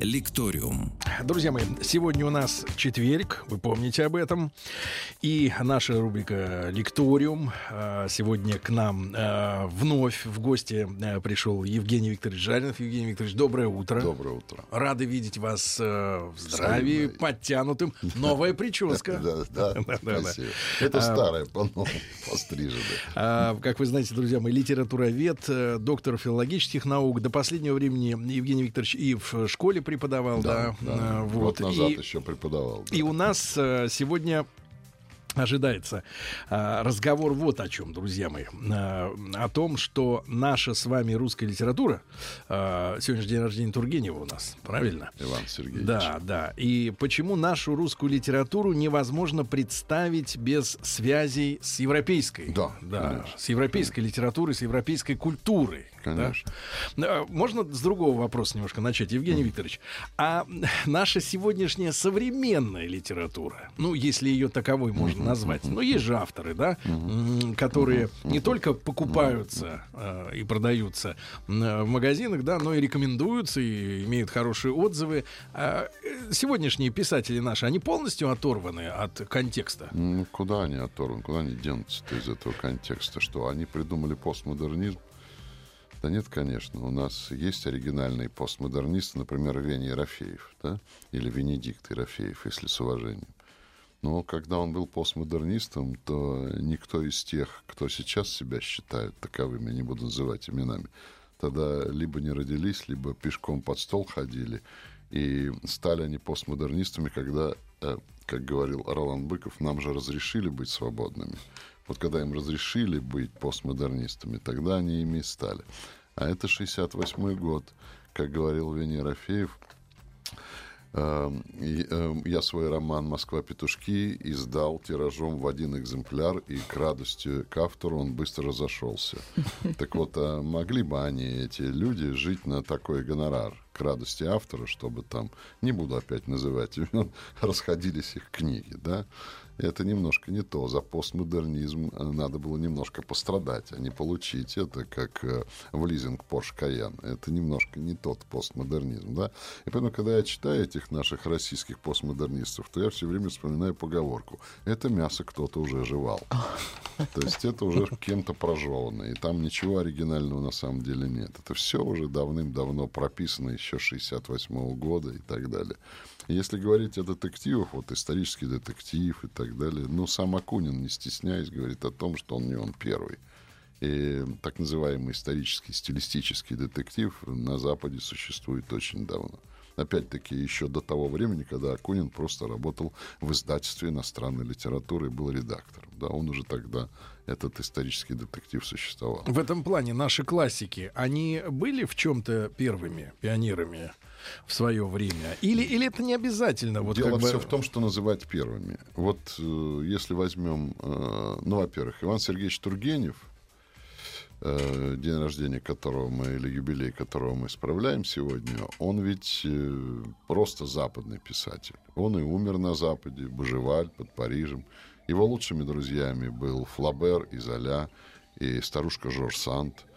Лекториум. Друзья мои, сегодня у нас четверг, вы помните об этом. И наша рубрика «Лекториум». А, сегодня к нам а, вновь в гости а, пришел Евгений Викторович Жаринов. Евгений Викторович, доброе утро. Доброе утро. Рады видеть вас в здравии, Взаимно. подтянутым. Новая прическа. Да, да, спасибо. Это старая, по-новому, постриженная. Как вы знаете, друзья мои, литературовед, э, доктор филологических наук. До последнего времени Евгений Викторович и в школе преподавал, да. да, да. Вот. Год назад и, еще преподавал. Да. И у нас э, сегодня ожидается а, разговор вот о чем, друзья мои. О том, что наша с вами русская литература... Сегодня же день рождения Тургенева у нас, правильно? Иван Сергеевич. Да, да. И почему нашу русскую литературу невозможно представить без связей с европейской? Да, да конечно. С европейской литературой, с европейской культурой. Конечно. Да? Можно с другого вопроса немножко начать, Евгений mm. Викторович? А наша сегодняшняя современная литература, ну, если ее таковой можно назвать. Но есть же авторы, да, которые не только покупаются э, и продаются в магазинах, да, но и рекомендуются и имеют хорошие отзывы. А э, сегодняшние писатели наши, они полностью оторваны от контекста. Ну, куда они оторваны? Куда они денутся из этого контекста? Что они придумали постмодернизм? Да нет, конечно. У нас есть оригинальные постмодернисты, например, Вени Ерофеев, да? или Венедикт Ерофеев, если с уважением. Но когда он был постмодернистом, то никто из тех, кто сейчас себя считает таковыми, не буду называть именами, тогда либо не родились, либо пешком под стол ходили. И стали они постмодернистами, когда, э, как говорил Ролан Быков, нам же разрешили быть свободными. Вот когда им разрешили быть постмодернистами, тогда они ими и стали. А это 68 год, как говорил Вени Ерофеев, Эм, эм, я свой роман «Москва-петушки» издал тиражом в один экземпляр, и к радости к автору он быстро разошелся. Так вот, а могли бы они, эти люди, жить на такой гонорар? К радости автора, чтобы там, не буду опять называть расходились их книги, да? Это немножко не то. За постмодернизм э, надо было немножко пострадать, а не получить это, как э, в лизинг Porsche Cayenne. Это немножко не тот постмодернизм. Да? И поэтому, когда я читаю этих наших российских постмодернистов, то я все время вспоминаю поговорку. Это мясо кто-то уже жевал. То есть это уже кем-то прожевано. И там ничего оригинального на самом деле нет. Это все уже давным-давно прописано еще 68 года и так далее. Если говорить о детективах, вот исторический детектив и так далее, ну, сам Акунин, не стесняясь, говорит о том, что он не он первый. И так называемый исторический, стилистический детектив на Западе существует очень давно. Опять-таки, еще до того времени, когда Акунин просто работал в издательстве иностранной литературы и был редактором. Да, он уже тогда, этот исторический детектив существовал. В этом плане наши классики, они были в чем-то первыми пионерами? В свое время? Или, или это не обязательно? Вот Дело как все бы... в том, что называть первыми. Вот э, если возьмем, э, ну, во-первых, Иван Сергеевич Тургенев, э, день рождения которого мы, или юбилей которого мы справляем сегодня, он ведь э, просто западный писатель. Он и умер на Западе, Бужеваль под Парижем. Его лучшими друзьями был Флабер и Золя, и старушка Жорж Санд –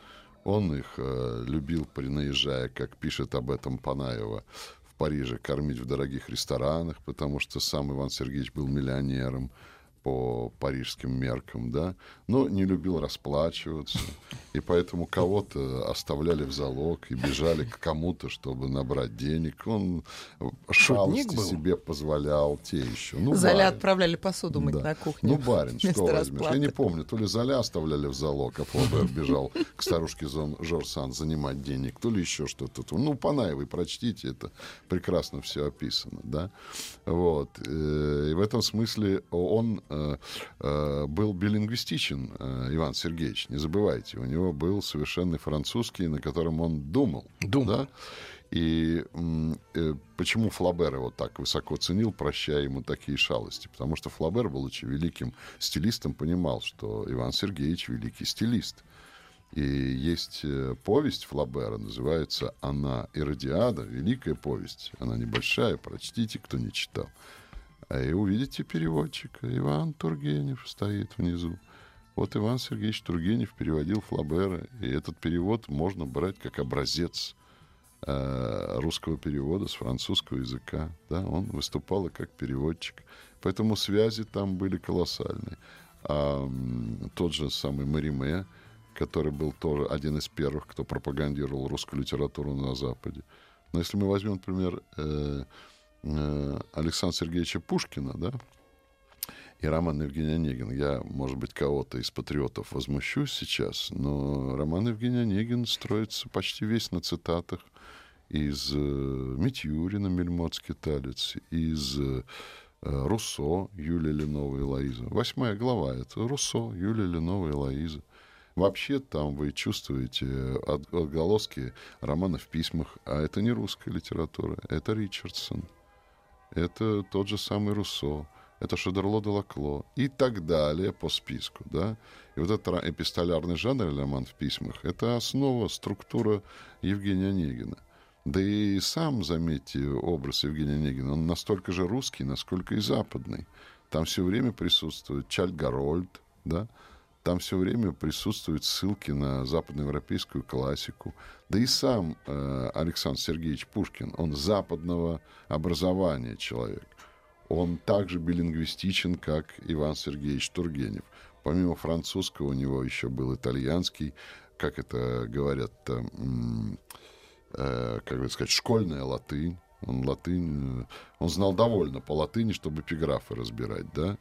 он их э, любил, принаезжая, как пишет об этом Панаева, в Париже, кормить в дорогих ресторанах, потому что сам Иван Сергеевич был миллионером по парижским меркам, да, но не любил расплачиваться, и поэтому кого-то оставляли в залог и бежали к кому-то, чтобы набрать денег. Он шалости себе позволял те еще. Ну, Золя барин. отправляли посуду мыть да. на кухне. Ну, барин, что возьмешь? Я не помню, то ли Золя оставляли в залог, а Флобер бежал к старушке Жорсан занимать денег, то ли еще что-то. Ну, Панаевой прочтите, это прекрасно все описано, да. Вот. Э, и в этом смысле он был билингвистичен, Иван Сергеевич, не забывайте. У него был совершенный французский, на котором он думал. Думал. Да? И э, почему Флабер его так высоко ценил, прощая ему такие шалости? Потому что Флабер, будучи великим стилистом, понимал, что Иван Сергеевич великий стилист. И есть э, повесть Флабера, называется «Она Иродиада», великая повесть. Она небольшая, прочтите, кто не читал. А и увидите переводчика. Иван Тургенев стоит внизу. Вот Иван Сергеевич Тургенев переводил Флабера, и этот перевод можно брать как образец э, русского перевода с французского языка. Да, он выступал как переводчик. Поэтому связи там были колоссальные. А, тот же самый Мариме, который был тоже один из первых, кто пропагандировал русскую литературу на Западе. Но если мы возьмем, например, э, Александра Сергеевича Пушкина, да, и роман Евгения Онегин. Я, может быть, кого-то из патриотов возмущусь сейчас, но роман Евгения Онегин строится почти весь на цитатах из э, Митюрина «Мельмотский талец», из э, Руссо Юлия Ленова и Лоиза. Восьмая глава — это Руссо, Юлия Ленова и Лоиза. Вообще там вы чувствуете отголоски романа в письмах, а это не русская литература, это Ричардсон, это тот же самый Руссо, это Шедерло де Лакло и так далее по списку. Да? И вот этот эпистолярный жанр, роман в письмах, это основа, структура Евгения Онегина. Да и сам, заметьте, образ Евгения Онегина, он настолько же русский, насколько и западный. Там все время присутствует Чарльд Гарольд, да, там все время присутствуют ссылки на западноевропейскую классику. Да и сам э, Александр Сергеевич Пушкин, он западного образования человек. Он также билингвистичен, как Иван Сергеевич Тургенев. Помимо французского у него еще был итальянский, как это говорят, э, э, как бы сказать, школьная латынь. Он латынь, э, он знал довольно по латыни, чтобы эпиграфы разбирать, да.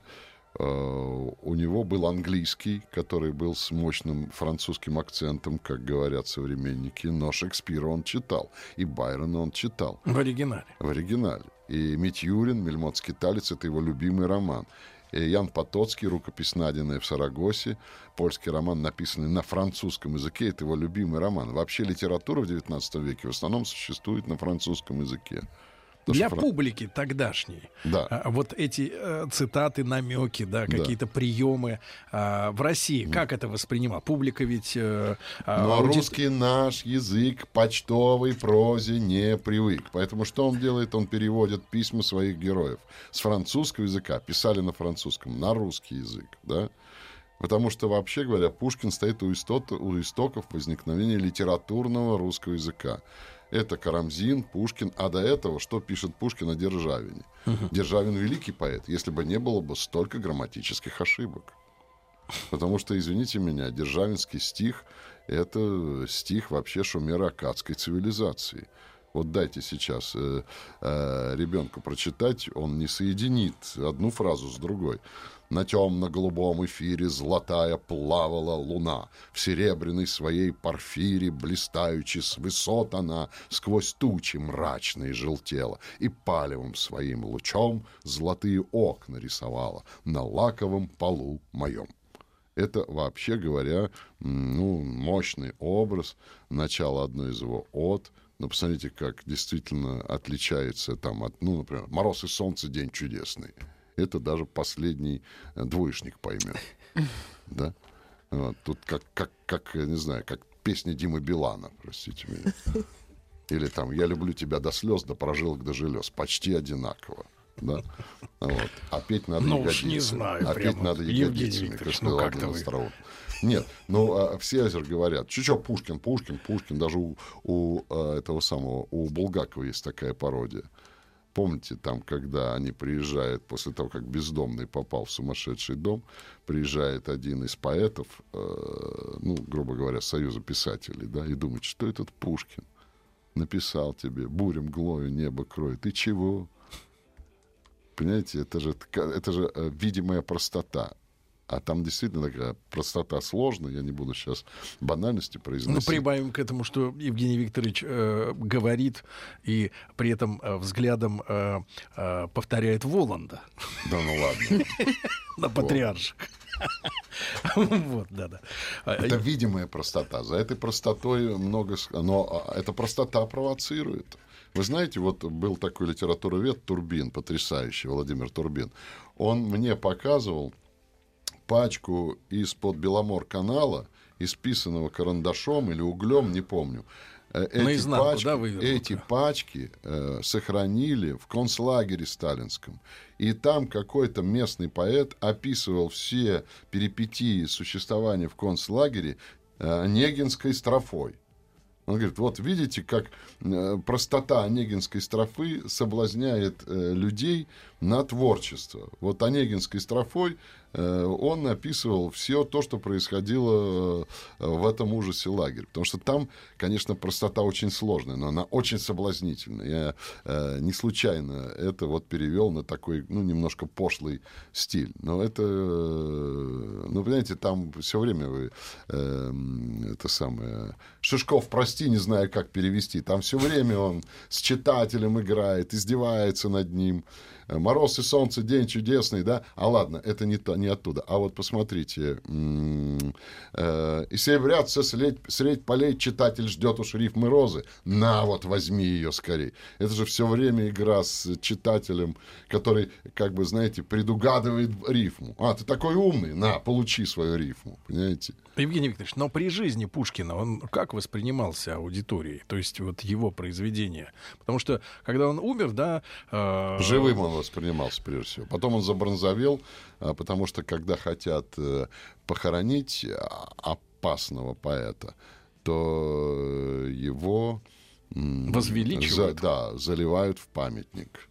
Э, у него был английский, который был с мощным французским акцентом, как говорят современники, но Шекспира он читал, и Байрона он читал. В оригинале. В оригинале. И Митюрин, «Мельмотский талец» — это его любимый роман. И Ян Потоцкий, рукопись, найденная в Сарагосе, польский роман, написанный на французском языке, это его любимый роман. Вообще литература в XIX веке в основном существует на французском языке. Для фран... публики тогдашней. Да. А, вот эти э, цитаты, намеки, да, какие-то да. приемы э, в России, как это воспринимал? Публика ведь... Э, а, Но аудит... русский наш язык почтовой прозе не привык. Поэтому что он делает? Он переводит письма своих героев с французского языка, писали на французском, на русский язык, да? Потому что, вообще говоря, Пушкин стоит у, истот, у истоков возникновения литературного русского языка. Это Карамзин, Пушкин. А до этого что пишет Пушкин о Державине? Угу. Державин великий поэт, если бы не было бы столько грамматических ошибок. Потому что, извините меня, Державинский стих — это стих вообще шумеро-акадской цивилизации. Вот дайте сейчас э, э, ребенку прочитать, он не соединит одну фразу с другой. На темно-голубом эфире золотая плавала луна. В серебряной своей порфире, блистаючи с высот она, Сквозь тучи мрачные желтела, И палевым своим лучом Золотые окна рисовала На лаковом полу моем. Это, вообще говоря, ну, мощный образ, начало одной из его от. Но посмотрите, как действительно отличается там от, ну, например, «Мороз и солнце, день чудесный» это даже последний э, двоечник поймет. Да? Вот, тут как, как, как, я не знаю, как песня Димы Билана, простите меня. Или там «Я люблю тебя до слез, до прожилок, до желез». Почти одинаково. Да? Вот. А петь надо ну, ягодицами. не знаю. А петь надо ягодицами, как сказал ну, один островок. Нет, ну а, все озер говорят, что Пушкин, Пушкин, Пушкин, даже у, у а, этого самого, у Булгакова есть такая пародия. Помните, там, когда они приезжают, после того, как бездомный попал в сумасшедший дом, приезжает один из поэтов, э, ну, грубо говоря, Союза писателей, да, и думает, что этот Пушкин написал тебе, бурем глою небо кроет. Ты чего? Понимаете, это же, это же э, видимая простота. А там действительно такая простота сложная, я не буду сейчас банальности произносить. Ну, прибавим к этому, что Евгений Викторович э, говорит и при этом э, взглядом э, э, повторяет Воланда. Да ну ладно. На патриарших. Вот, да, да. Это видимая простота. За этой простотой много... Но а, эта простота провоцирует. Вы знаете, вот был такой литературовед Турбин, потрясающий, Владимир Турбин. Он мне показывал пачку из-под Беломор-канала исписанного карандашом или углем, не помню. Э, эти Наизнанку, пачки, да, вывернуто? эти пачки э, сохранили в концлагере сталинском. И там какой-то местный поэт описывал все перипетии существования в концлагере э, Онегинской строфой. Он говорит, вот видите, как э, простота онегинской строфы соблазняет э, людей на творчество. Вот онегинской строфой э, он описывал все то, что происходило э, в этом ужасе лагеря. Потому что там, конечно, простота очень сложная, но она очень соблазнительная. Я э, не случайно это вот перевел на такой, ну, немножко пошлый стиль. Но это, ну, понимаете, там все время вы, это самое, Шишков, прости, не знаю, как перевести. Там все время он с читателем играет, издевается над ним. Мороз и солнце, день чудесный, да? А ладно, это не, то, не оттуда. А вот посмотрите. э, И серебрятся средь, средь полей, читатель ждет уж рифмы розы. На, вот возьми ее скорей. Это же все время игра с читателем, который, как бы, знаете, предугадывает рифму. А, ты такой умный, на, получи свою рифму, понимаете? Евгений Викторович, но при жизни Пушкина он как воспринимался аудиторией? То есть вот его произведение? Потому что, когда он умер, да... э, Живым он воспринимался, прежде всего. Потом он забронзовел, а, потому что, когда хотят э, похоронить а, опасного поэта, то его... Возвеличивают. за- да, заливают в памятник.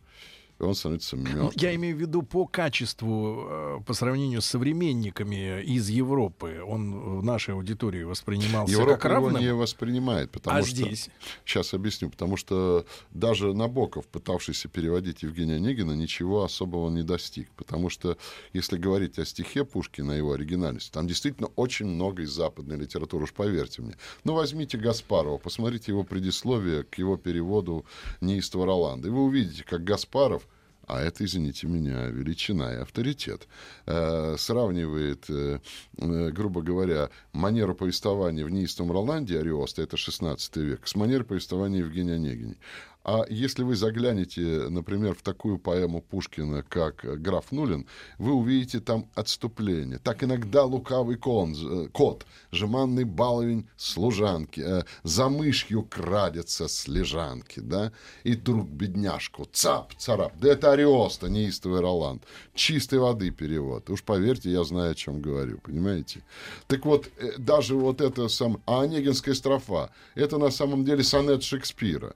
Он становится мертвым. Я имею в виду по качеству, э, по сравнению с современниками из Европы, он в нашей аудитории воспринимался Европа как его равным. не воспринимает, потому а что... здесь? Сейчас объясню. Потому что даже Набоков, пытавшийся переводить Евгения Онегина, ничего особого не достиг. Потому что, если говорить о стихе Пушкина, его оригинальности, там действительно очень много из западной литературы, уж поверьте мне. Ну, возьмите Гаспарова, посмотрите его предисловие к его переводу «Неистово Роланда», и вы увидите, как Гаспаров а это, извините меня, величина и авторитет, э, сравнивает, э, э, грубо говоря, манеру повествования в неистом Роланде Ариоста, это 16 век, с манерой повествования Евгения Онегина. А если вы заглянете, например, в такую поэму Пушкина, как «Граф Нулин», вы увидите там отступление. Так иногда лукавый кон, э, кот, жеманный баловень служанки, э, за мышью крадется с лежанки, да, и друг бедняжку, цап, царап. Да это Ариоста, неистовый Роланд. Чистой воды перевод. Уж поверьте, я знаю, о чем говорю, понимаете? Так вот, э, даже вот это сам... А Онегинская строфа, это на самом деле сонет Шекспира.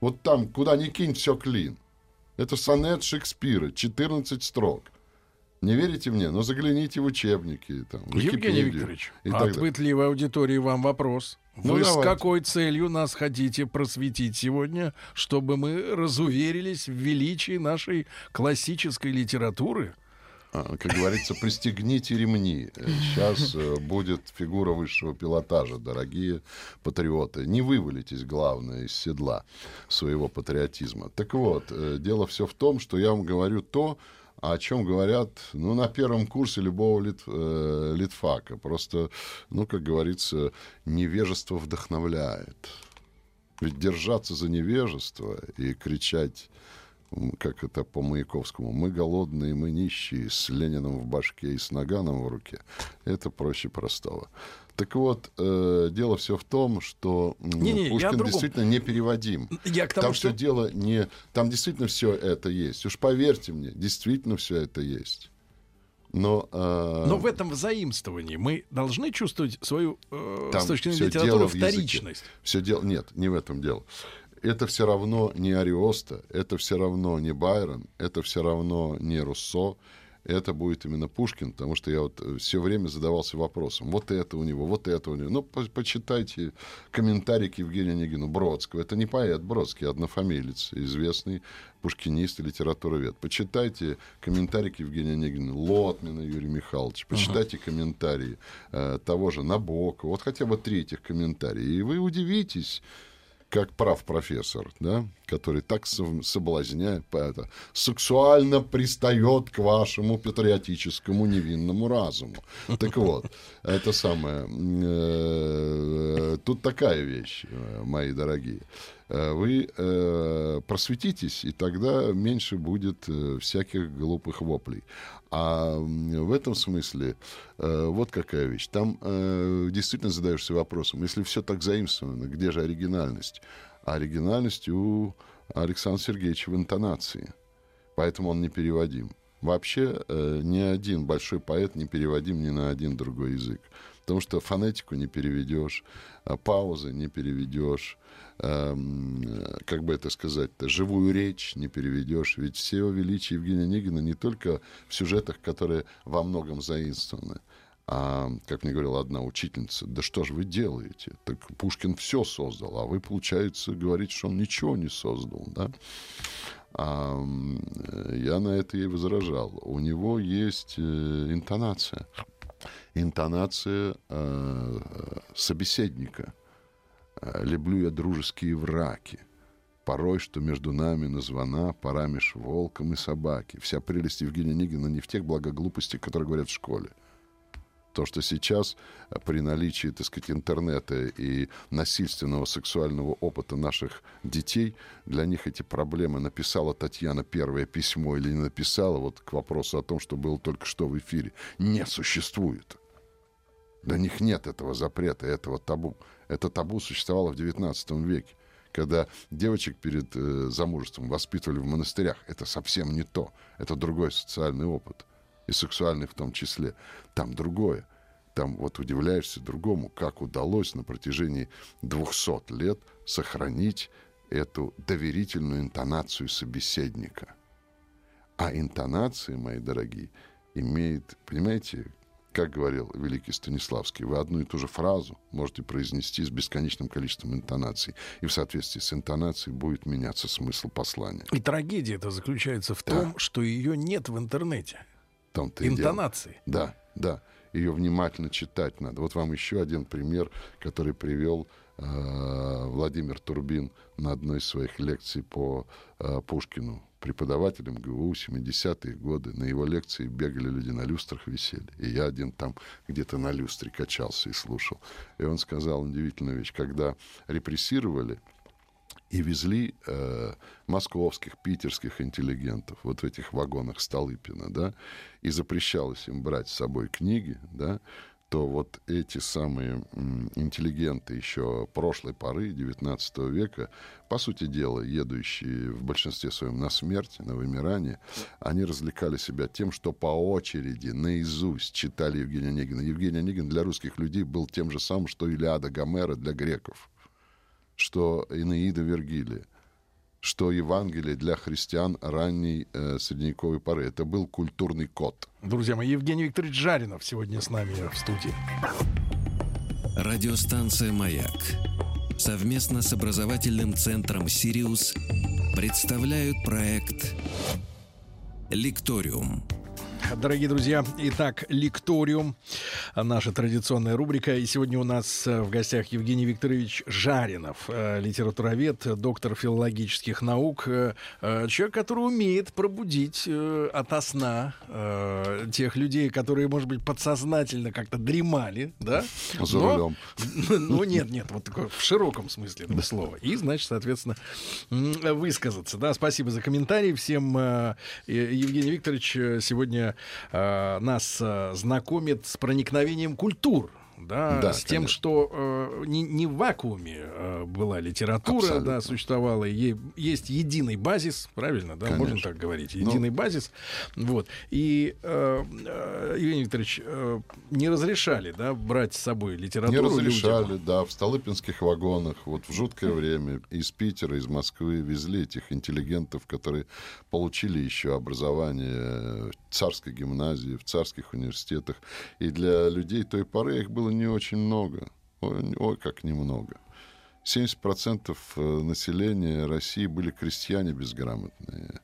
Вот там, куда ни кинь, все клин. Это сонет Шекспира, 14 строк. Не верите мне? Но загляните в учебники. Там, в Евгений Викторович, и от пытливой аудитории вам вопрос. Ну, Вы с давайте. какой целью нас хотите просветить сегодня, чтобы мы разуверились в величии нашей классической литературы? А, Как говорится, пристегните ремни. Сейчас будет фигура высшего пилотажа, дорогие патриоты. Не вывалитесь, главное, из седла своего патриотизма. Так вот, э, дело все в том, что я вам говорю то, о чем говорят ну, на первом курсе любого лит, э, литфака. Просто, ну, как говорится, невежество вдохновляет. Ведь держаться за невежество и кричать как это по Маяковскому, мы голодные, мы нищие, с Лениным в башке и с Наганом в руке, это проще простого. Так вот, э, дело все в том, что я о Пушкин действительно непереводим. Я к тому, Там что... все дело не... Там действительно все это есть. Уж поверьте мне, действительно все это есть. Но, э, Но в этом взаимствовании мы должны чувствовать свою, э, Там с точки зрения литературы, вторичность. Все дело... Нет, не в этом дело. Это все равно не Ариоста, это все равно не Байрон, это все равно не Руссо, это будет именно Пушкин, потому что я вот все время задавался вопросом, вот это у него, вот это у него. Ну, по- почитайте комментарий к Евгению Онегину Бродского. Это не поэт Бродский, а однофамилец, известный пушкинист и литературовед. Почитайте комментарий к Евгению Онегину Лотмина Юрия Михайловича. Почитайте комментарии э, того же Набокова. Вот хотя бы три этих комментария. И вы удивитесь, как прав профессор, да, который так соблазняет, это, сексуально пристает к вашему патриотическому невинному разуму. Так вот, это самое, э, тут такая вещь, э, мои дорогие. Э, вы э, просветитесь, и тогда меньше будет э, всяких глупых воплей. А в этом смысле вот какая вещь. Там действительно задаешься вопросом, если все так заимствовано, где же оригинальность? А оригинальность у Александра Сергеевича в интонации. Поэтому он непереводим. Вообще э, ни один большой поэт не переводим ни на один другой язык. Потому что фонетику не переведешь, паузы не переведешь, как бы это сказать-то, живую речь не переведешь. Ведь все величие Евгения Онегина не только в сюжетах, которые во многом заимствованы, а, как мне говорила одна учительница, да что же вы делаете? Так Пушкин все создал, а вы, получается, говорите, что он ничего не создал, да? А, я на это ей возражал. У него есть э, интонация. Интонация э, собеседника. Э, «Люблю я дружеские враки». Порой, что между нами названа пора меж волком и собаки. Вся прелесть Евгения Онегина не в тех благоглупостях, которые говорят в школе – то, что сейчас э, при наличии, так сказать, интернета и насильственного сексуального опыта наших детей, для них эти проблемы написала Татьяна первое письмо или не написала, вот к вопросу о том, что было только что в эфире, не существует. Для них нет этого запрета, этого табу. Это табу существовало в XIX веке когда девочек перед э, замужеством воспитывали в монастырях. Это совсем не то. Это другой социальный опыт и сексуальный в том числе. Там другое. Там вот удивляешься другому, как удалось на протяжении 200 лет сохранить эту доверительную интонацию собеседника. А интонации, мои дорогие, имеет, понимаете, как говорил великий Станиславский, вы одну и ту же фразу можете произнести с бесконечным количеством интонаций. И в соответствии с интонацией будет меняться смысл послания. И трагедия это заключается в да. том, что ее нет в интернете том-то Интонации. Да, да. Ее внимательно читать надо. Вот вам еще один пример, который привел э, Владимир Турбин на одной из своих лекций по э, Пушкину. Преподавателем ГУ 70-е годы. На его лекции бегали люди на люстрах висели. И я один там где-то на люстре качался и слушал. И он сказал удивительную вещь. Когда репрессировали, и везли э, московских, питерских интеллигентов вот в этих вагонах Столыпина, да, и запрещалось им брать с собой книги, да, то вот эти самые интеллигенты еще прошлой поры, 19 века, по сути дела, едущие в большинстве своем на смерть, на вымирание, они развлекали себя тем, что по очереди, наизусть читали Евгения Онегина. Евгений Онегин для русских людей был тем же самым, что Илиада Гомера для греков что Инаида Вергилия, что Евангелие для христиан ранней э, средневековой поры. Это был культурный код. Друзья мои, Евгений Викторович Жаринов сегодня с нами в студии. Радиостанция «Маяк» совместно с образовательным центром «Сириус» представляют проект «Лекториум». Дорогие друзья, итак, лекториум, наша традиционная рубрика. И сегодня у нас э, в гостях Евгений Викторович Жаринов, э, литературовед, доктор филологических наук, э, человек, который умеет пробудить ото сна тех людей, которые, может быть, подсознательно как-то дремали, да? За рулем. Ну, нет, нет, вот такое в широком смысле этого слова. И, значит, соответственно, высказаться. Да, спасибо за комментарии. Всем Евгений Викторович сегодня нас э, знакомит с проникновением культур да, да с тем, конечно. что э, не, не в вакууме э, была литература, Абсолютно. да, существовала, е, есть единый базис, правильно, да, конечно. можно так говорить, ну. единый ну, базис, вот, и э, э, Евгений Викторович, э, не разрешали, да, брать с собой литературу Не разрешали, людям. да, в столыпинских вагонах, вот в жуткое время из Питера, из Москвы везли этих интеллигентов, которые получили еще образование в царской гимназии, в царских университетах, и для людей той поры их было было не очень много. Ой, ой как немного. 70% э, населения России были крестьяне безграмотные.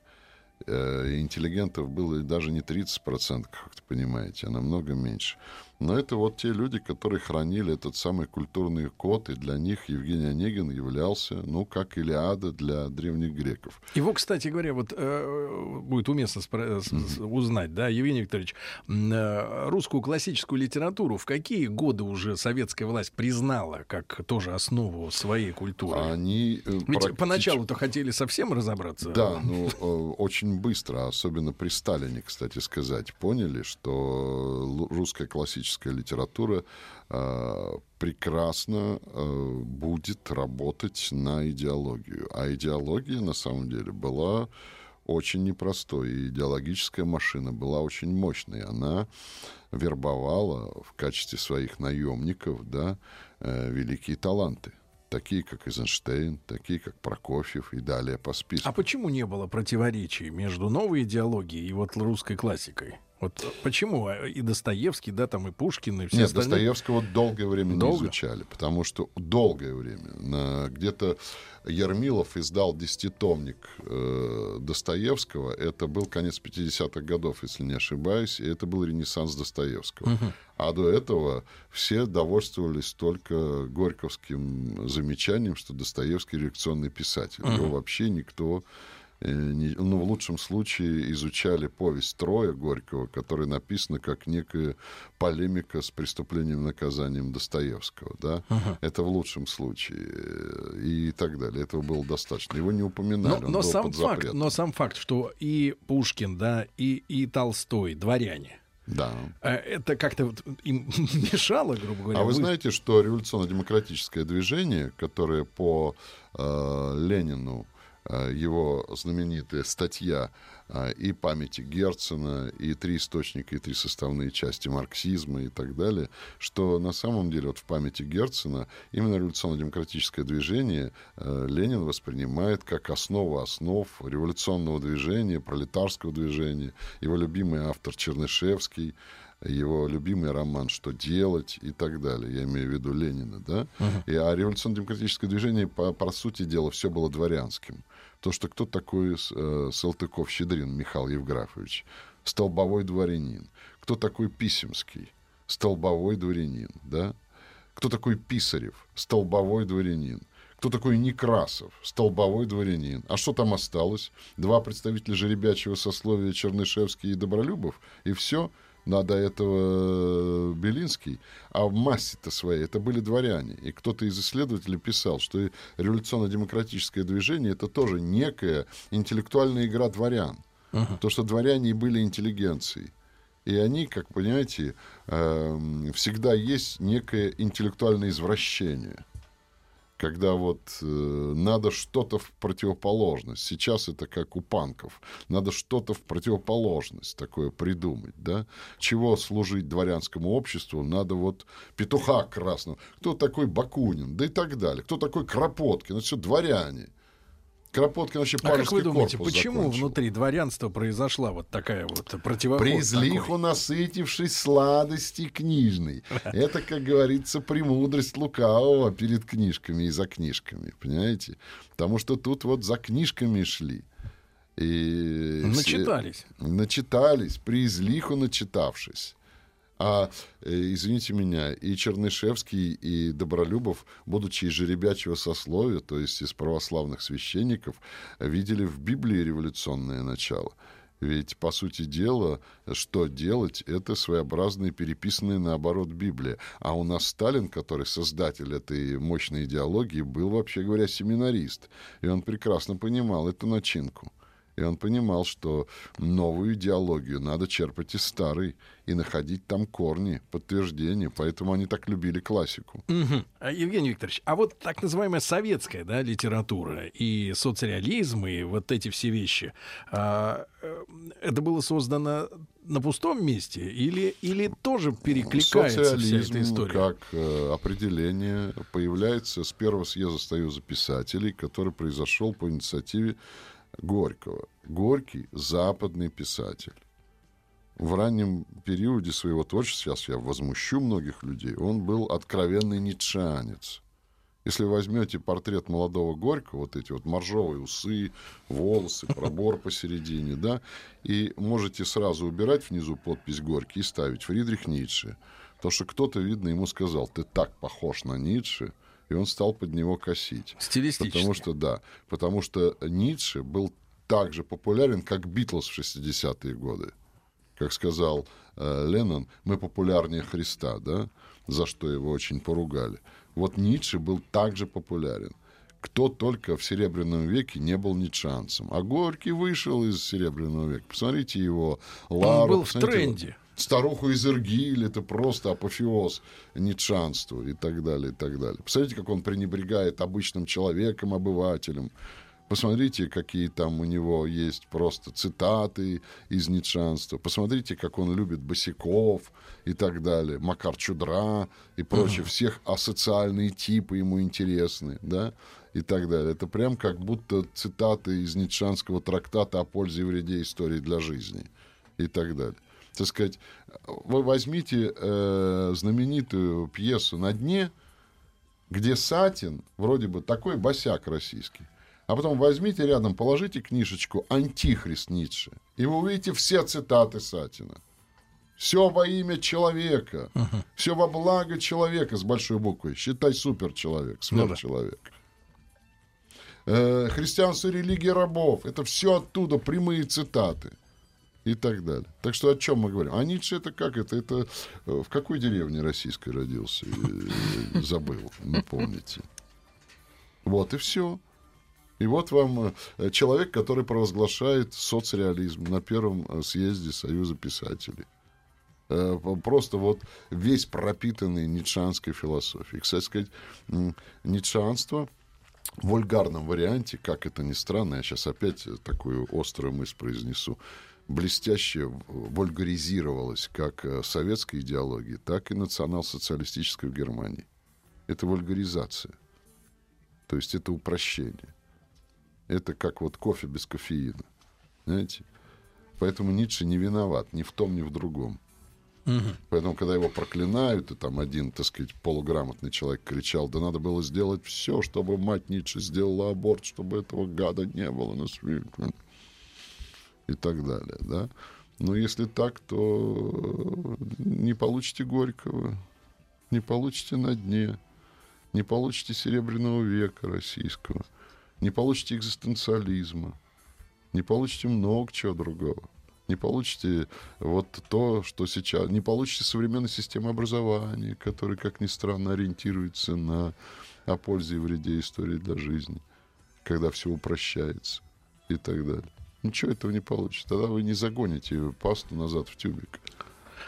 Э, интеллигентов было даже не 30%, как вы понимаете, а намного меньше. Но это вот те люди, которые хранили этот самый культурный код, и для них Евгений Онегин являлся, ну, как Илиада для древних греков. Его, кстати говоря, вот э, будет уместно спро- mm-hmm. узнать, да, Евгений Викторович, э, русскую классическую литературу в какие годы уже советская власть признала как тоже основу своей культуры? Они э, Ведь практически... поначалу-то хотели совсем разобраться. Да, ну, э, очень быстро, особенно при Сталине, кстати сказать, поняли, что русская классическая классическая литература э, прекрасно э, будет работать на идеологию. А идеология, на самом деле, была очень непростой. И идеологическая машина была очень мощной. Она вербовала в качестве своих наемников да, э, великие таланты такие как Эйзенштейн, такие как Прокофьев и далее по списку. А почему не было противоречий между новой идеологией и вот русской классикой? Вот почему а, и Достоевский, да, там и Пушкин, и все Нет, остальные... Достоевского долгое время Долго? не изучали, потому что долгое время. Где-то Ермилов издал десятитомник э, Достоевского. Это был конец 50-х годов, если не ошибаюсь, и это был ренессанс Достоевского. Угу. А до этого все довольствовались только горьковским замечанием, что Достоевский реакционный писатель. Угу. Его вообще никто ну, в лучшем случае изучали повесть Троя Горького, которая написана как некая полемика с преступлением и наказанием Достоевского. Да? Uh-huh. Это в лучшем случае. Э, и так далее. Этого было достаточно. Его не упоминали. Но, но, сам, факт, но сам факт, что и Пушкин, да, и, и Толстой, дворяне, да. Э, это как-то вот им мешало, грубо говоря. А вы, вы... знаете, что революционно-демократическое движение, которое по э, Ленину Э, его знаменитая статья э, и памяти Герцена, и три источника, и три составные части марксизма и так далее, что на самом деле вот в памяти Герцена именно революционно-демократическое движение э, Ленин воспринимает как основу основ революционного движения, пролетарского движения. Его любимый автор Чернышевский, его любимый роман «Что делать» и так далее. Я имею в виду Ленина, да? Uh-huh. И, а революционно-демократическое движение, по, по сути дела, все было дворянским. То, что кто такой э, Салтыков-Щедрин Михаил Евграфович? Столбовой дворянин. Кто такой Писемский? Столбовой дворянин, да? Кто такой Писарев? Столбовой дворянин. Кто такой Некрасов? Столбовой дворянин. А что там осталось? Два представителя жеребячего сословия Чернышевский и Добролюбов? И все? Надо этого Белинский, а в массе-то своей это были дворяне. И кто-то из исследователей писал, что революционно-демократическое движение это тоже некая интеллектуальная игра дворян. Uh-huh. То, что дворяне были интеллигенцией. И они, как понимаете, э, всегда есть некое интеллектуальное извращение когда вот э, надо что-то в противоположность. Сейчас это как у панков. Надо что-то в противоположность такое придумать, да? Чего служить дворянскому обществу? Надо вот петуха красного. Кто такой Бакунин? Да и так далее. Кто такой Кропоткин? Это все дворяне. Кропоткин вообще А как вы думаете, почему закончил? внутри дворянства произошла вот такая вот противоположность? Призлиху насытившись сладости книжной. Это, как говорится, премудрость лукавого перед книжками и за книжками, понимаете? Потому что тут вот за книжками шли. И начитались. Все, начитались, при излиху начитавшись. А, э, извините меня, и Чернышевский, и Добролюбов, будучи из жеребячего сословия, то есть из православных священников, видели в Библии революционное начало. Ведь, по сути дела, что делать, это своеобразная переписанная наоборот Библия. А у нас Сталин, который создатель этой мощной идеологии, был, вообще говоря, семинарист. И он прекрасно понимал эту начинку. И он понимал, что новую идеологию надо черпать из старой и находить там корни, подтверждения. Поэтому они так любили классику. Угу. Евгений Викторович, а вот так называемая советская да, литература и соцреализм, и вот эти все вещи, а, э, это было создано на пустом месте или, или тоже перекликается Социализм, вся эта история? как э, определение появляется с первого съезда Союза писателей, который произошел по инициативе Горького. Горький — западный писатель. В раннем периоде своего творчества, сейчас я возмущу многих людей, он был откровенный ницшеанец. Если возьмете портрет молодого Горького, вот эти вот моржовые усы, волосы, пробор посередине, да, и можете сразу убирать внизу подпись Горький и ставить Фридрих Ницше, То, что кто-то, видно, ему сказал, ты так похож на Ницше, и он стал под него косить. Стилистически. Потому что, да, потому что Ницше был так же популярен, как Битлз в 60-е годы. Как сказал э, Леннон, мы популярнее Христа, да, за что его очень поругали. Вот Ницше был также популярен. Кто только в Серебряном веке не был ницшанцем. А Горький вышел из Серебряного века. Посмотрите его Лару. Он был в тренде. Старуху из Иргиль, это просто апофеоз ницшанства и так далее, и так далее. Посмотрите, как он пренебрегает обычным человеком, обывателем. Посмотрите, какие там у него есть просто цитаты из ницшанства. Посмотрите, как он любит босиков и так далее. Макар Чудра и прочее. Uh-huh. Всех асоциальные типы ему интересны, да, и так далее. Это прям как будто цитаты из ницшанского трактата о пользе и вреде истории для жизни и так далее. Так сказать, вы возьмите э, знаменитую пьесу «На дне», где Сатин, вроде бы такой босяк российский, а потом возьмите рядом, положите книжечку «Антихрист Ницше», и вы увидите все цитаты Сатина. Все во имя человека. Uh-huh. Все во благо человека с большой буквы. Считай суперчеловек, сверхчеловек. Ну, да. э, христианство религия рабов. Это все оттуда прямые цитаты. И так далее. Так что о чем мы говорим? А Ницше это как? Это, это э, в какой деревне российской родился? Забыл, напомните. Вот и все. И вот вам э, человек, который провозглашает соцреализм на первом э, съезде Союза писателей. Э, просто вот весь пропитанный ницшанской философией. Кстати сказать, ницшанство в вульгарном варианте, как это ни странно, я сейчас опять такую острую мысль произнесу, блестяще вульгаризировалось как советской идеологии, так и национал-социалистической в Германии. Это вульгаризация. То есть это упрощение. Это как вот кофе без кофеина. Знаете? Поэтому Ницше не виноват ни в том, ни в другом. Угу. Поэтому, когда его проклинают, и там один, так сказать, полуграмотный человек кричал, да надо было сделать все, чтобы мать Ницше сделала аборт, чтобы этого гада не было на свете. И так далее, да. Но если так, то не получите Горького, не получите на дне, не получите Серебряного века российского не получите экзистенциализма, не получите много чего другого. Не получите вот то, что сейчас... Не получите современной системы образования, которая, как ни странно, ориентируется на о пользе и вреде истории для жизни, когда все упрощается и так далее. Ничего этого не получится. Тогда вы не загоните пасту назад в тюбик.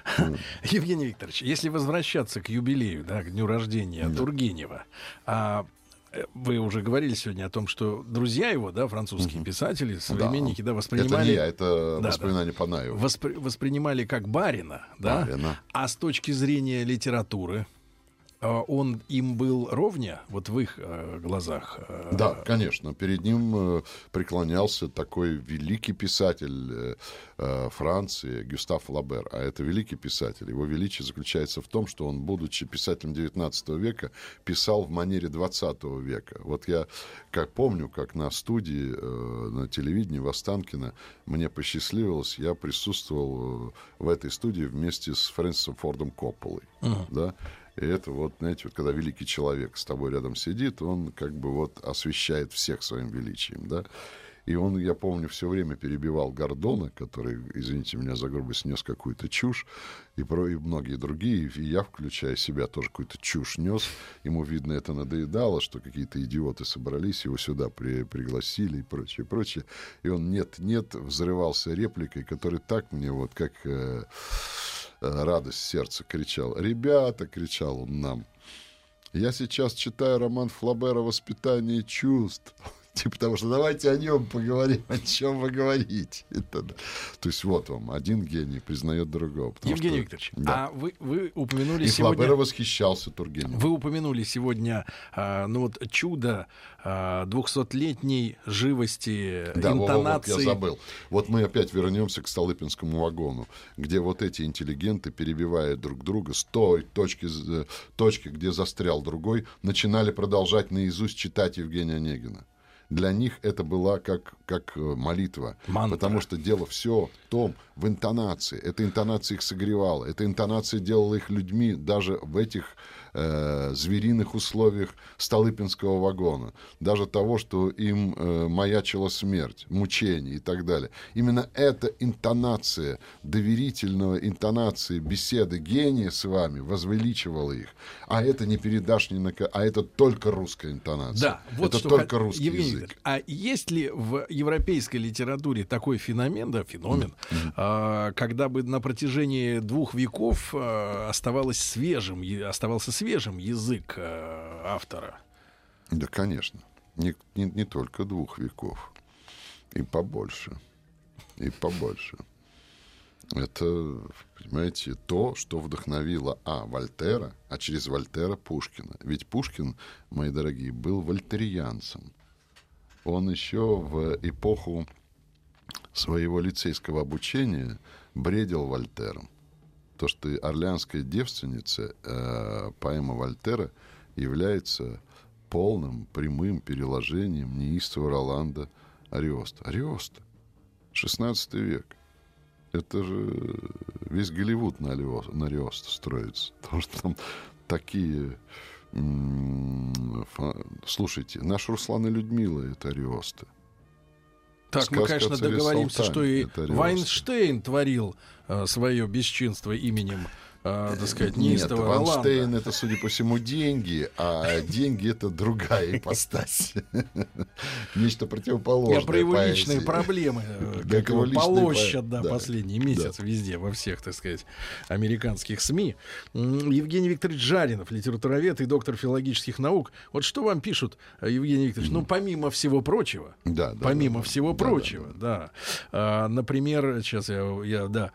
Евгений Викторович, если возвращаться к юбилею, да, к дню рождения да. Тургенева, а Э, вы уже говорили сегодня о том, что друзья его, да, французские писатели, современники, да, да воспринимали... Это не я, это да, воспоминание да, Панаева. Воспри... Воспринимали как барина, да, барина. а с точки зрения литературы, он им был ровня, вот в их э, глазах? Э, да, конечно. Перед ним э, преклонялся такой великий писатель Франции Гюстав Лабер. А это великий писатель. Его величие заключается в том, что он, будучи писателем XIX века, писал в манере XX века. Вот я как помню, как на студии, на телевидении в Останкино мне посчастливилось, я присутствовал в этой студии вместе с Фрэнсисом Фордом Копполой. Uh-huh. Да? И это вот, знаете, вот когда великий человек с тобой рядом сидит, он как бы вот освещает всех своим величием, да. И он, я помню, все время перебивал Гордона, который, извините меня за грубость, нес какую-то чушь, и, про, и многие другие, и я, включая себя, тоже какую-то чушь нес. Ему, видно, это надоедало, что какие-то идиоты собрались, его сюда при, пригласили и прочее, прочее. И он нет-нет взрывался репликой, которая так мне вот как... Э, радость сердца кричал. «Ребята!» — кричал он нам. «Я сейчас читаю роман Флабера «Воспитание чувств». Типа того, что давайте о нем поговорим, о чем вы говорите. Это, то есть вот вам, один гений признает другого. Евгений что, Викторович, да. а вы, вы упомянули И сегодня... Флабера восхищался Тургеневым. Вы упомянули сегодня, а, ну вот, чудо а, двухсотлетней живости, да, интонации. Вот, я забыл. Вот мы опять вернемся к Столыпинскому вагону, где вот эти интеллигенты, перебивая друг друга, с той точки, точки, где застрял другой, начинали продолжать наизусть читать Евгения Онегина. Для них это была как, как э, молитва. Мантра. Потому что дело все в том, в интонации. Эта интонация их согревала. Эта интонация делала их людьми даже в этих э, звериных условиях Столыпинского вагона. Даже того, что им э, маячила смерть, мучение и так далее. Именно эта интонация, доверительного интонации беседы гения с вами возвеличивала их. А это не передашь ни на а это только русская интонация. Да, вот это что только русский Евгений язык. А есть ли в европейской литературе такой феномен, да, феномен, а, когда бы на протяжении двух веков а, оставалось свежим, оставался свежим язык а, автора? Да, конечно. Не, не, не только двух веков. И побольше. И побольше. Это, понимаете, то, что вдохновило, а, Вольтера, а через Вольтера Пушкина. Ведь Пушкин, мои дорогие, был вольтерианцем. Он еще в эпоху своего лицейского обучения бредил Вольтером. То, что «Орлеанская девственница», э, поэма Вольтера, является полным прямым переложением неистого Роланда Ариоста. Ариоста. 16 век. Это же весь Голливуд на, Арио- на Ариоста строится. Потому что там такие... Слушайте, наш Руслан и Людмила — это Ариоста. Так, Сказка мы, конечно, договоримся, что и. Вайнштейн творил свое бесчинство именем, а, так сказать, Э, Нет, Ванштейн это, судя по всему, деньги, а деньги это другая ипостась. Нечто противоположное. Я про его личные проблемы, э, как его его личные полощут, по- да, последний месяц везде, во всех, так сказать, американских СМИ. Евгений Викторович Жаринов, литературовед и доктор филологических наук. Вот что вам пишут, э, Евгений Викторович? Ну, помимо всего прочего, Да, да, помимо да, да. всего Да, да, прочего, да. А, например, сейчас я, я, да,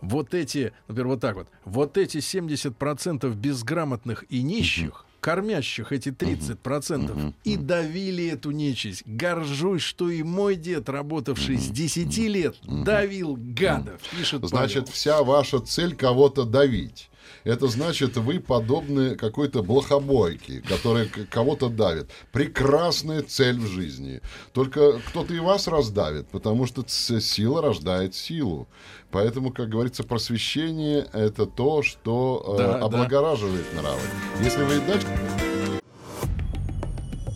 вот эти, например, вот так вот, вот эти 70% безграмотных и нищих, кормящих эти 30% и давили эту нечисть. Горжусь, что и мой дед, работавший с 10 лет, давил гадов, пишет Значит, Павел. вся ваша цель кого-то давить. Это значит, вы подобны какой-то блохобойке, которая кого-то давит. Прекрасная цель в жизни. Только кто-то и вас раздавит, потому что сила рождает силу. Поэтому, как говорится, просвещение — это то, что э, Да, да. облагораживает нравы. Если вы и дальше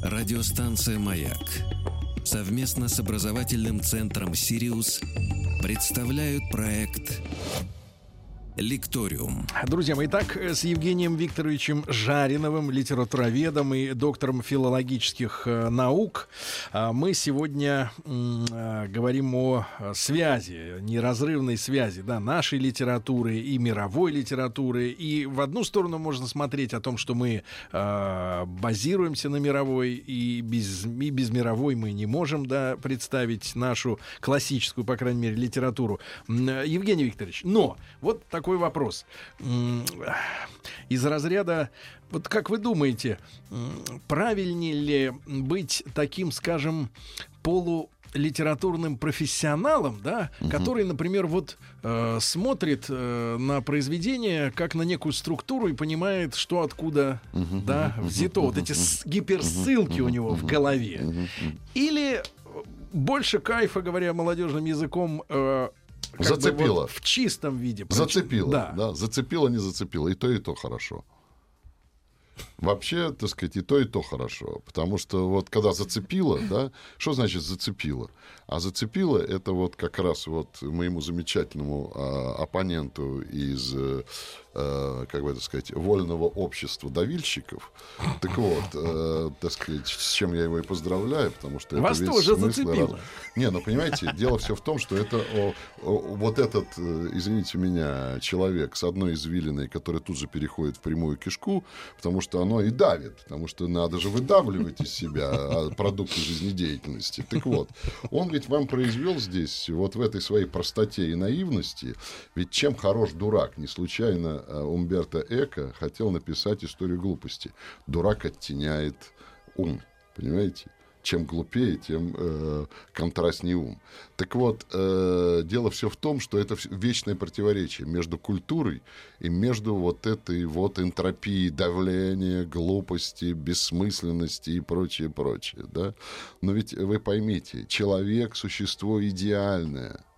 Радиостанция «Маяк» совместно с образовательным центром «Сириус» представляют проект «Лекториум». Друзья мои, итак, э, с Евгением Викторовичем Жариновым, литературоведом и доктором филологических э, наук, а, мы сегодня говорим о э, связи, неразрывной связи да, нашей литературы и мировой литературы. И в одну сторону можно смотреть о том, что мы э, базируемся на мировой, и без, и без мировой мы не можем да, представить нашу классическую, по крайней мере, литературу. Э, Евгений Викторович, но вот такой вопрос. Из разряда, вот как вы думаете, правильнее ли быть таким, скажем, полу литературным профессионалом, да, который, например, вот э, смотрит э, на произведение как на некую структуру и понимает, что откуда, да, взято, вот эти гиперссылки у него в голове. Или э, больше кайфа, говоря молодежным языком, э, Зацепило. вот в чистом виде. Зацепило. Да. Да. Зацепило, не зацепило. И то, и то хорошо. Вообще, так сказать, и то, и то хорошо. Потому что вот когда зацепило, да, что значит зацепило? А зацепило это вот как раз вот моему замечательному а, оппоненту из, э, как бы это сказать, вольного общества давильщиков. Так вот, э, так сказать, с чем я его и поздравляю, потому что это Вас весь тоже зацепило. раз- Не, ну понимаете, дело все в том, что это о, о, вот этот, э, извините меня, человек с одной извилиной, который тут же переходит в прямую кишку, потому что оно и давит, потому что надо же выдавливать из себя а, продукты жизнедеятельности. Так вот, он ведь вам произвел здесь, вот в этой своей простоте и наивности, ведь чем хорош дурак? Не случайно Умберто Эко хотел написать историю глупости. Дурак оттеняет ум, понимаете? чем глупее, тем э, контрастнее ум. Так вот, э, дело все в том, что это вечное противоречие между культурой и между вот этой вот энтропией давления, глупости, бессмысленности и прочее, прочее. Да? Но ведь вы поймите, человек — существо идеальное —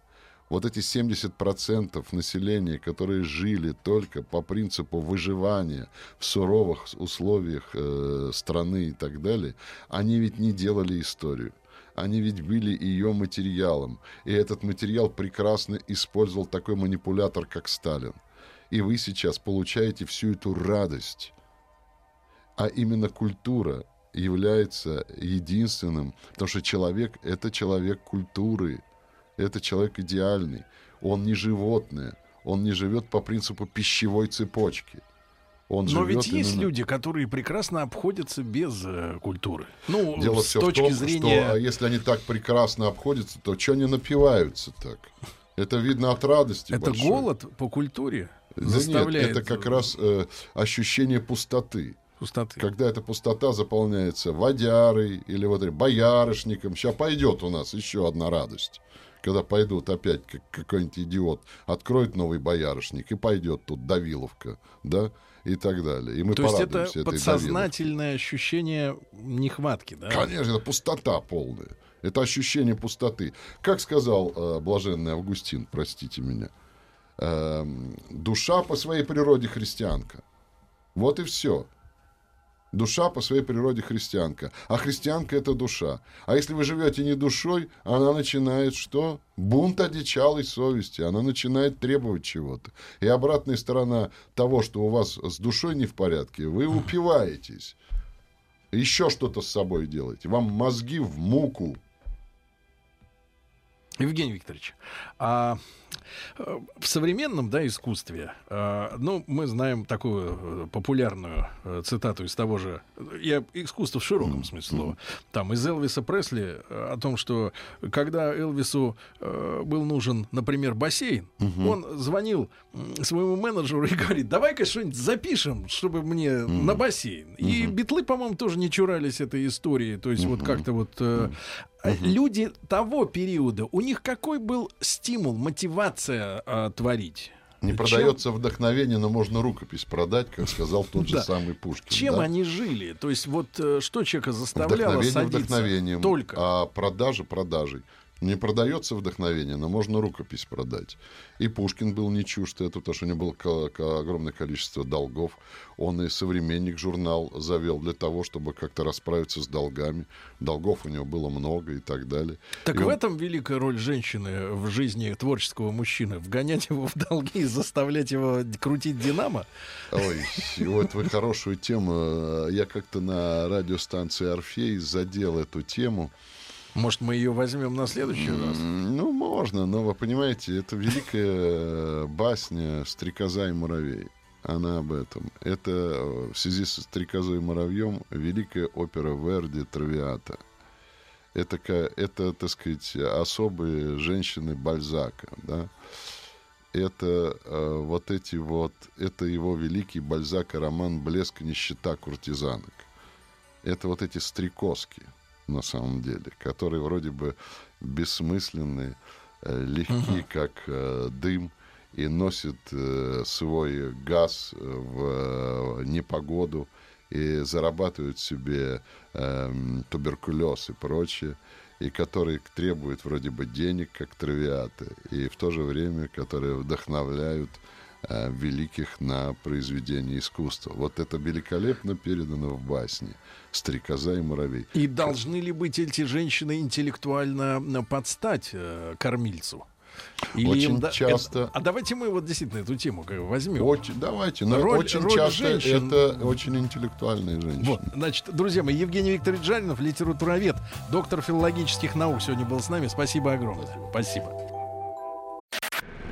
вот эти 70% населения, которые жили только по принципу выживания в суровых условиях э, страны и так далее, они ведь не делали историю. Они ведь были ее материалом. И этот материал прекрасно использовал такой манипулятор, как Сталин. И вы сейчас получаете всю эту радость. А именно культура является единственным, потому что человек — это человек культуры — это человек идеальный. Он не животное. Он не живет по принципу пищевой цепочки. Он Но ведь именно... есть люди, которые прекрасно обходятся без э, культуры. Ну, Дело с все точки в том, зрения... что а если они так прекрасно обходятся, то что они напиваются так? Это видно от радости. Это большой. голод по культуре да заставляет... Нет, это как раз э, ощущение пустоты. Пустоты. Когда эта пустота заполняется водярой или вот боярышником. Сейчас пойдет у нас еще одна радость когда пойдут опять как какой-нибудь идиот, откроет новый боярышник и пойдет тут Давиловка, да, и так далее. И мы То есть это подсознательное Давиловке. ощущение нехватки, да? Конечно, это пустота полная. Это ощущение пустоты. Как сказал э, блаженный Августин, простите меня, э, душа по своей природе христианка. Вот и все. Душа по своей природе христианка. А христианка — это душа. А если вы живете не душой, она начинает что? Бунт одичалой совести. Она начинает требовать чего-то. И обратная сторона того, что у вас с душой не в порядке, вы упиваетесь. Еще что-то с собой делаете. Вам мозги в муку. Евгений Викторович, а в современном да, искусстве, э, ну, мы знаем такую э, популярную э, цитату из того же, я искусство в широком смысле слова, там из Элвиса Пресли э, о том, что когда Элвису э, был нужен, например, бассейн, mm-hmm. он звонил своему менеджеру и говорит, давай-ка что-нибудь запишем, чтобы мне mm-hmm. на бассейн. И битлы, по-моему, тоже не чурались этой истории, то есть mm-hmm. вот как-то вот... Э, Угу. Люди того периода, у них какой был стимул, мотивация э, творить? Не Чем... продается вдохновение, но можно рукопись продать, как сказал тот же самый Пушкин. Чем да? они жили? То есть вот э, что человека заставляло Вдохновение садиться? вдохновением, Только. а продажа продажей. Не продается вдохновение, но можно рукопись продать. И Пушкин был не чужд этого, потому что у него было огромное количество долгов. Он и современник журнал завел для того, чтобы как-то расправиться с долгами. Долгов у него было много и так далее. Так и в он... этом великая роль женщины в жизни творческого мужчины. Вгонять его в долги и заставлять его крутить «Динамо»? Ой, вот вы хорошую тему. Я как-то на радиостанции «Орфей» задел эту тему. Может, мы ее возьмем на следующий раз? Ну, можно, но вы понимаете, это великая э, басня «Стрекоза и муравей». Она об этом. Это э, в связи с «Стрекозой и муравьем» великая опера Верди «Травиата». Это, это, так сказать, особые женщины Бальзака, да. Это э, вот эти вот, это его великий Бальзака роман «Блеск, нищета куртизанок». Это вот эти стрекозки – на самом деле, которые вроде бы бессмысленные, э, легкие, угу. как э, дым, и носят э, свой газ в э, непогоду и зарабатывают себе э, туберкулез и прочее, и которые требуют вроде бы денег, как травиаты, и в то же время которые вдохновляют э, великих на произведение искусства. Вот это великолепно передано в басне «Стрекоза и муравей». И должны ли быть эти женщины интеллектуально э, подстать э, кормильцу? Или очень им, часто. А давайте мы вот действительно эту тему как возьмем. Очень, давайте. Но роль, очень роль часто женщин... это очень интеллектуальные женщины. Вот, значит, друзья мои, Евгений Викторович Жаринов, литературовед, доктор филологических наук, сегодня был с нами. Спасибо огромное. Спасибо.